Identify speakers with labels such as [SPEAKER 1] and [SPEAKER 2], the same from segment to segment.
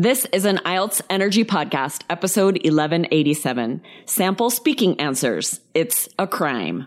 [SPEAKER 1] This is an IELTS Energy Podcast, episode 1187. Sample speaking answers. It's a crime.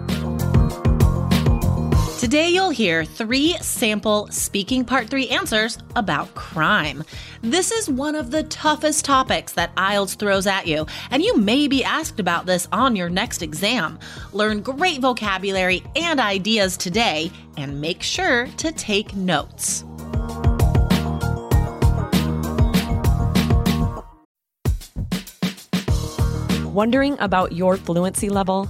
[SPEAKER 2] Today, you'll hear three sample speaking part three answers about crime. This is one of the toughest topics that IELTS throws at you, and you may be asked about this on your next exam. Learn great vocabulary and ideas today, and make sure to take notes.
[SPEAKER 1] Wondering about your fluency level?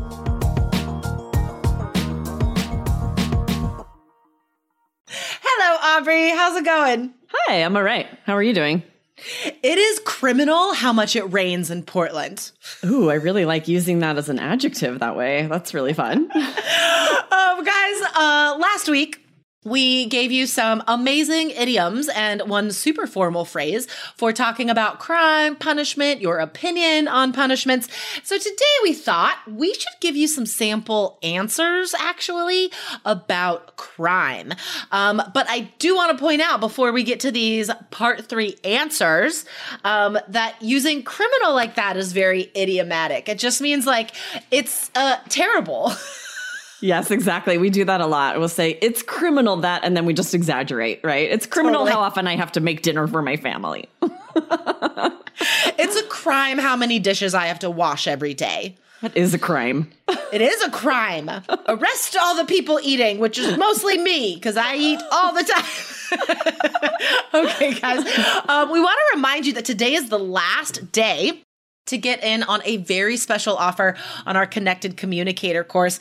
[SPEAKER 2] Aubrey. How's it going?
[SPEAKER 1] Hi, I'm all right. How are you doing?
[SPEAKER 2] It is criminal how much it rains in Portland.
[SPEAKER 1] Ooh, I really like using that as an adjective that way. That's really fun.
[SPEAKER 2] um, guys, uh, last week we gave you some amazing idioms and one super formal phrase for talking about crime, punishment, your opinion on punishments. So today we thought we should give you some sample answers actually about crime. Um, but I do want to point out before we get to these part three answers um, that using criminal like that is very idiomatic. It just means like it's uh, terrible.
[SPEAKER 1] Yes, exactly. We do that a lot. We'll say it's criminal that, and then we just exaggerate, right? It's criminal
[SPEAKER 2] Totally.
[SPEAKER 1] how often I have to make dinner for my family.
[SPEAKER 2] it's a crime how many dishes I have to wash every day.
[SPEAKER 1] That is a crime.
[SPEAKER 2] It is a crime. Arrest all the people eating, which is mostly me because I eat all the time. okay, guys. Um, we want to remind you that today is the last day to get in on a very special offer on our Connected Communicator course.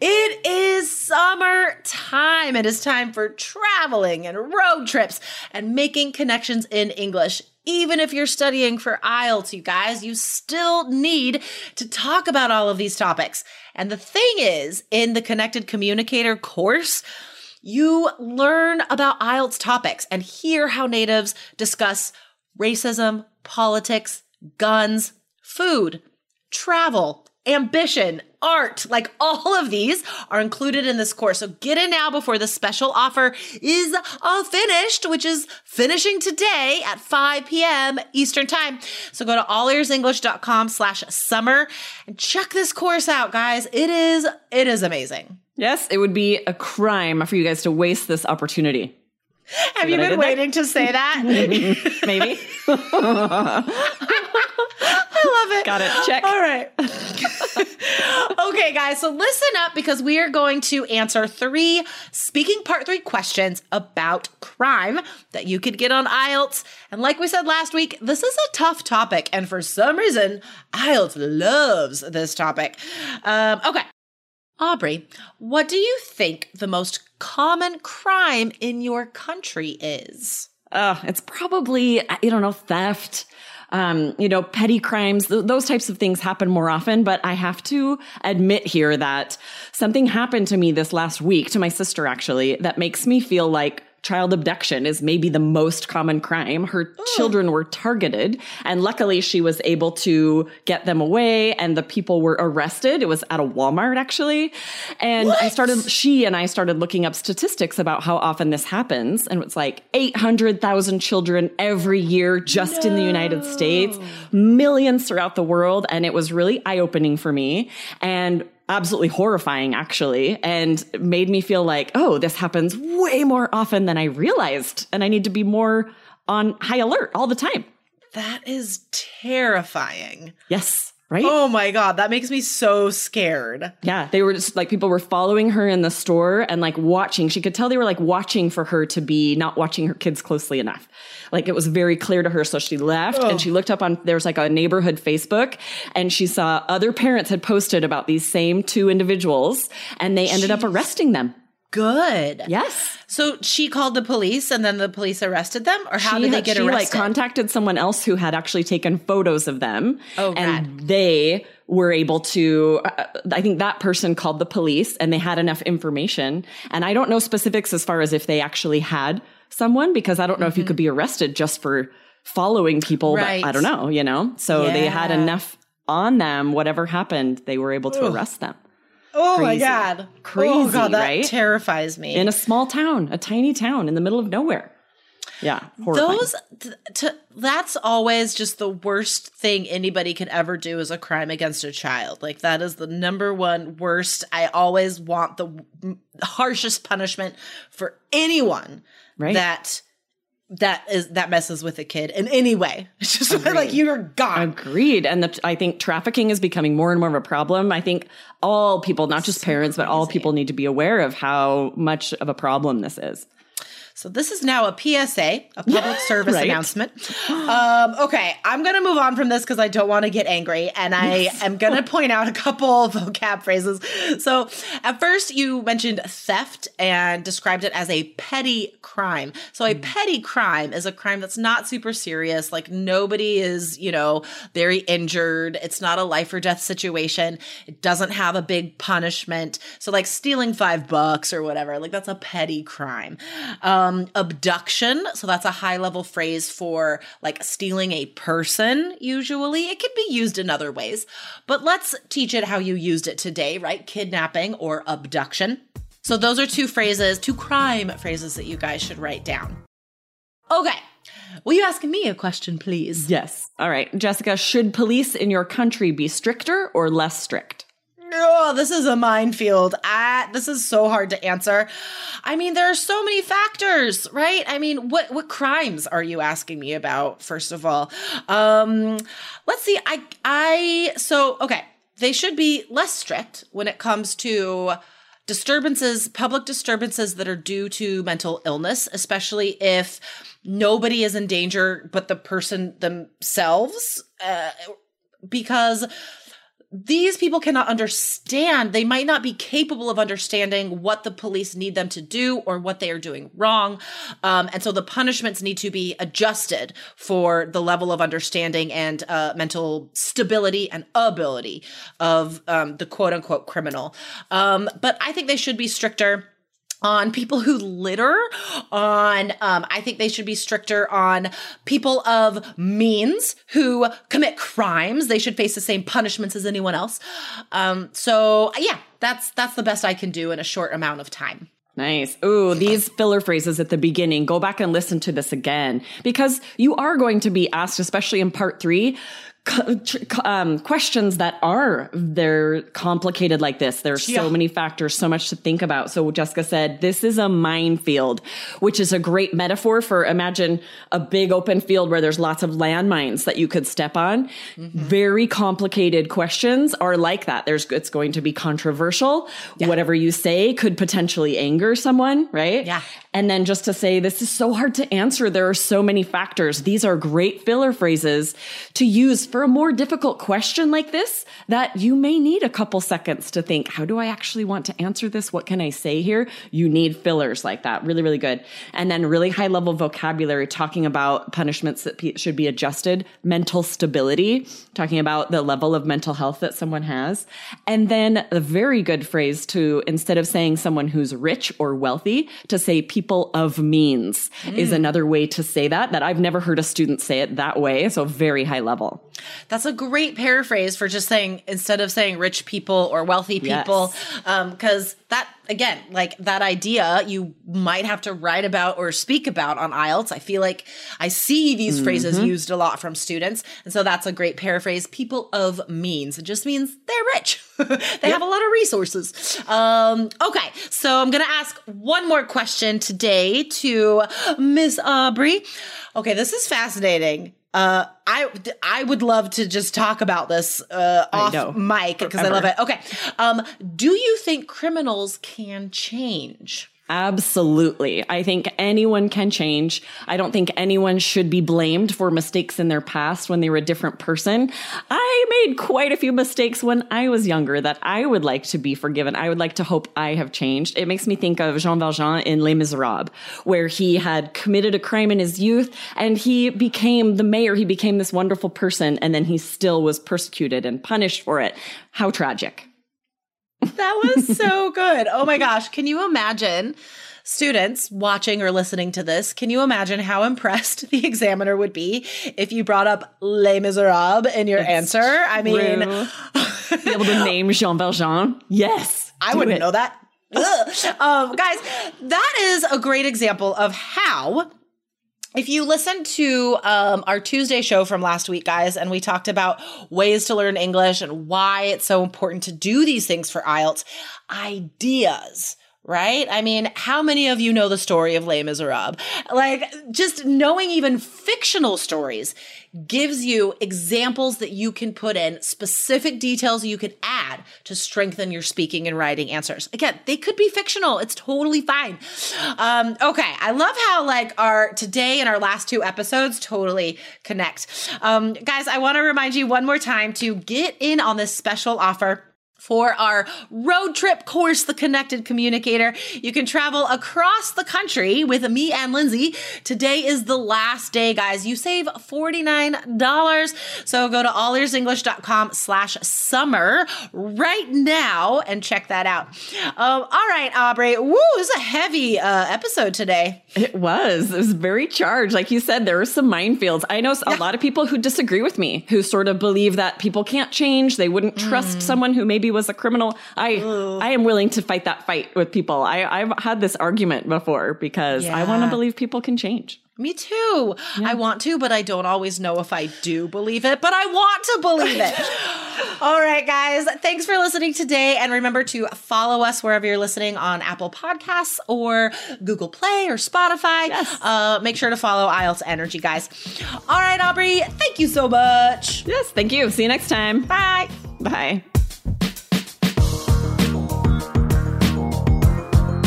[SPEAKER 2] It is summer time. It is time for traveling and road trips and making connections in English. Even if you're studying for IELTS, you guys, you still need to talk about all of these topics. And the thing is, in the Connected Communicator course, you learn about IELTS topics and hear how natives discuss racism, politics, guns, food, travel, ambition, art. Like all of these are included in this course. So get in now before the special offer is uh, finished, which is finishing today at 5 p.m. Eastern time. So go to allearsenglish.com slash summer and check this course out, guys. It is, it is amazing.
[SPEAKER 1] Yes, it would be a crime for you guys to waste this opportunity.
[SPEAKER 2] Have you been waiting to say that?
[SPEAKER 1] Maybe.
[SPEAKER 2] I love it.
[SPEAKER 1] Got it. Check.
[SPEAKER 2] All right. okay, guys. So listen up because we are going to answer three speaking part three questions about crime that you could get on IELTS. And like we said last week, this is a tough topic. And for some reason, IELTS loves this topic. Um, okay. Aubrey, what do you think the most common crime in your country is?
[SPEAKER 1] Uh, it's probably, I don't know, theft. Um, you know, petty crimes, th- those types of things happen more often. But I have to admit here that something happened to me this last week, to my sister actually, that makes me feel like child abduction is maybe the most common crime. Her oh. children were targeted, and luckily she was able to get them away, and the people were arrested. It was at a Walmart actually. And I started, she and I started looking up statistics about how often this happens. And it's like 800,000 children every year just in the United States, millions throughout the world. And it was really eye opening for me. And absolutely horrifying actually and made me feel like oh this happens way more often than i realized and i need to be more on high alert all the time
[SPEAKER 2] That is terrifying.
[SPEAKER 1] yes right?
[SPEAKER 2] Oh my God, that makes me so scared.
[SPEAKER 1] Yeah, they were just like people were following her in the store and like watching. She could tell they were like watching for her to be not watching her kids closely enough. Like it was very clear to her. So she left and she looked up on, there was like a neighborhood Facebook and she saw other parents had posted about these same two individuals and they ended up arresting them.
[SPEAKER 2] Good.
[SPEAKER 1] Yes.
[SPEAKER 2] So she called the police and then the police arrested them? Or how
[SPEAKER 1] she
[SPEAKER 2] did they
[SPEAKER 1] had-
[SPEAKER 2] get
[SPEAKER 1] she,
[SPEAKER 2] arrested?
[SPEAKER 1] like contacted someone else who had actually taken photos of them.
[SPEAKER 2] Oh,
[SPEAKER 1] and they were able to. Uh, I think that person called the police, and they had enough information. And I don't know specifics as far as if they actually had someone, because I don't know if you could be arrested just for following people.
[SPEAKER 2] Mm-hmm. Right.
[SPEAKER 1] But I don't know. You know, so they had enough on them. Whatever happened, they were able to arrest them
[SPEAKER 2] oh my
[SPEAKER 1] crazy.
[SPEAKER 2] God. oh
[SPEAKER 1] Crazy,
[SPEAKER 2] God, that
[SPEAKER 1] right?
[SPEAKER 2] terrifies me.
[SPEAKER 1] in a small town, a tiny town in the middle of nowhere. Yeah, horrifying.
[SPEAKER 2] Those, t- t- that's always just the worst thing anybody could ever do is a crime against a child. Like that is the number one worst. I always want the harshest punishment for anyone
[SPEAKER 1] Right.
[SPEAKER 2] that that is that messes with a kid in any way. It's just like you're gone.
[SPEAKER 1] Agreed. And the, I think trafficking is becoming more and more of a problem. I think all people, not just parents, but all people need to be aware of how much of a problem this is.
[SPEAKER 2] So this is now a PSA, a public service
[SPEAKER 1] Right.
[SPEAKER 2] announcement. Um, okay, I'm going to move on from this because I don't want to get angry, and I am going to point out a couple of vocab phrases. So at first, you mentioned theft and described it as a petty crime. So a petty crime is a crime that's not super serious. Like nobody is, you know, very injured. It's not a life or death situation. It doesn't have a big punishment. So like stealing five bucks or whatever, like that's a petty crime. Um, Um, abduction. So that's a high level phrase for like stealing a person, usually. It can be used in other ways, but let's teach it how you used it today, right? Kidnapping or abduction. So those are two phrases, two crime phrases that you guys should write down. Okay. Will you ask me a question, please?
[SPEAKER 1] Yes. All right. Jessica, should police in your country be stricter or less strict?
[SPEAKER 2] Oh, this is a minefield. I, this is so hard to answer. I mean, there are so many factors, right? I mean, what what crimes are you asking me about? First of all, um, let's see. I I so okay. They should be less strict when it comes to disturbances, public disturbances that are due to mental illness, especially if nobody is in danger but the person themselves, uh, because these people cannot understand. They might not be capable of understanding what the police need them to do or what they are doing wrong. Um, and so the punishments need to be adjusted for the level of understanding and uh, mental stability and ability of um, the quote unquote criminal. Um, but I think they should be stricter on people who litter on um, i think they should be stricter on people of means who commit crimes they should face the same punishments as anyone else um, so yeah that's that's the best i can do in a short amount of time
[SPEAKER 1] Nice. Ooh, these filler phrases at the beginning. Go back and listen to this again because you are going to be asked, especially in part three, um, questions that are they're complicated like this. There's so
[SPEAKER 2] Yeah.
[SPEAKER 1] many factors, so much to think about. So Jessica said, this is a minefield, which is a great metaphor for imagine a big open field where there's lots of landmines that you could step on. Very complicated questions are like that. There's, it's going to be controversial. Whatever you say could potentially anger someone, right?
[SPEAKER 2] Yeah.
[SPEAKER 1] And then just to say, this is so hard to answer. There are so many factors. These are great filler phrases to use for a more difficult question like this that you may need a couple seconds to think, how do I actually want to answer this? What can I say here? You need fillers like that. Really, really good. And then really high level vocabulary talking about punishments that should be adjusted, mental stability, talking about the level of mental health that someone has. And then a very good phrase to, instead of saying someone who's rich or wealthy, to say people of means is mm. another way to say that, that I've never heard a student say it that way. So very high level.
[SPEAKER 2] That's a great paraphrase for just saying instead of saying rich people or wealthy people, um, because that again, like that idea, you might have to write about or speak about on IELTS. I feel like I see these phrases used a lot from students, and so that's a great paraphrase. People of means it just means they're rich. they have a lot of resources. Um, okay, so I'm gonna ask one more question today to Miss Aubrey. Okay, this is fascinating. Uh, I I would love to just talk about this uh, off
[SPEAKER 1] know.
[SPEAKER 2] mic because I love it. Okay, um, do you think criminals can change?
[SPEAKER 1] Absolutely. I think anyone can change. I don't think anyone should be blamed for mistakes in their past when they were a different person. I made quite a few mistakes when I was younger that I would like to be forgiven. I would like to hope I have changed. It makes me think of Jean Valjean in Les Miserables, where he had committed a crime in his youth and he became the mayor. He became this wonderful person and then he still was persecuted and punished for it. How tragic.
[SPEAKER 2] That was so good. Oh my gosh. Can you imagine students watching or listening to this? Can you imagine how impressed the examiner would be if you brought up Les Miserables in your answer? I mean,
[SPEAKER 1] be able to name Jean Valjean. Yes.
[SPEAKER 2] I wouldn't
[SPEAKER 1] it.
[SPEAKER 2] know that. Um, guys, that is a great example of how if you listen to um, our Tuesday show from last week, guys, and we talked about ways to learn English and why it's so important to do these things for IELTS, ideas right? I mean, how many of you know the story of Les Miserables? Like, just knowing even fictional stories gives you examples that you can put in, specific details you can add to strengthen your speaking and writing answers. Again, they could be fictional. It's totally fine. Um, okay, I love how like our today and our last two episodes totally connect. Um, guys, I want to remind you one more time to get in on this special offer for our road trip course, The Connected Communicator. You can travel across the country with me and Lindsay. Today is the last day, guys. You save $49. So go to allearsenglish.com slash summer right now and check that out. Um, all right, Aubrey. Woo, this is a heavy uh, episode today.
[SPEAKER 1] It was. It was very charged. Like you said, there were some minefields. I know a lot of people who disagree with me, who sort of believe that people can't change. They wouldn't trust someone who maybe was a criminal. I I am willing to fight that fight with people. I, I've had this argument before because I want to believe people can change.
[SPEAKER 2] Me too. I want to, but I don't always know if I do believe it, but I want to believe it. All right, guys. Thanks for listening today. And remember to follow us wherever you're listening on Apple Podcasts or Google Play or Spotify.
[SPEAKER 1] Yes.
[SPEAKER 2] Uh, make sure to follow IELTS Energy, guys. All right, Aubrey. Thank you so much.
[SPEAKER 1] Yes, thank you. See you next time.
[SPEAKER 2] Bye.
[SPEAKER 1] Bye.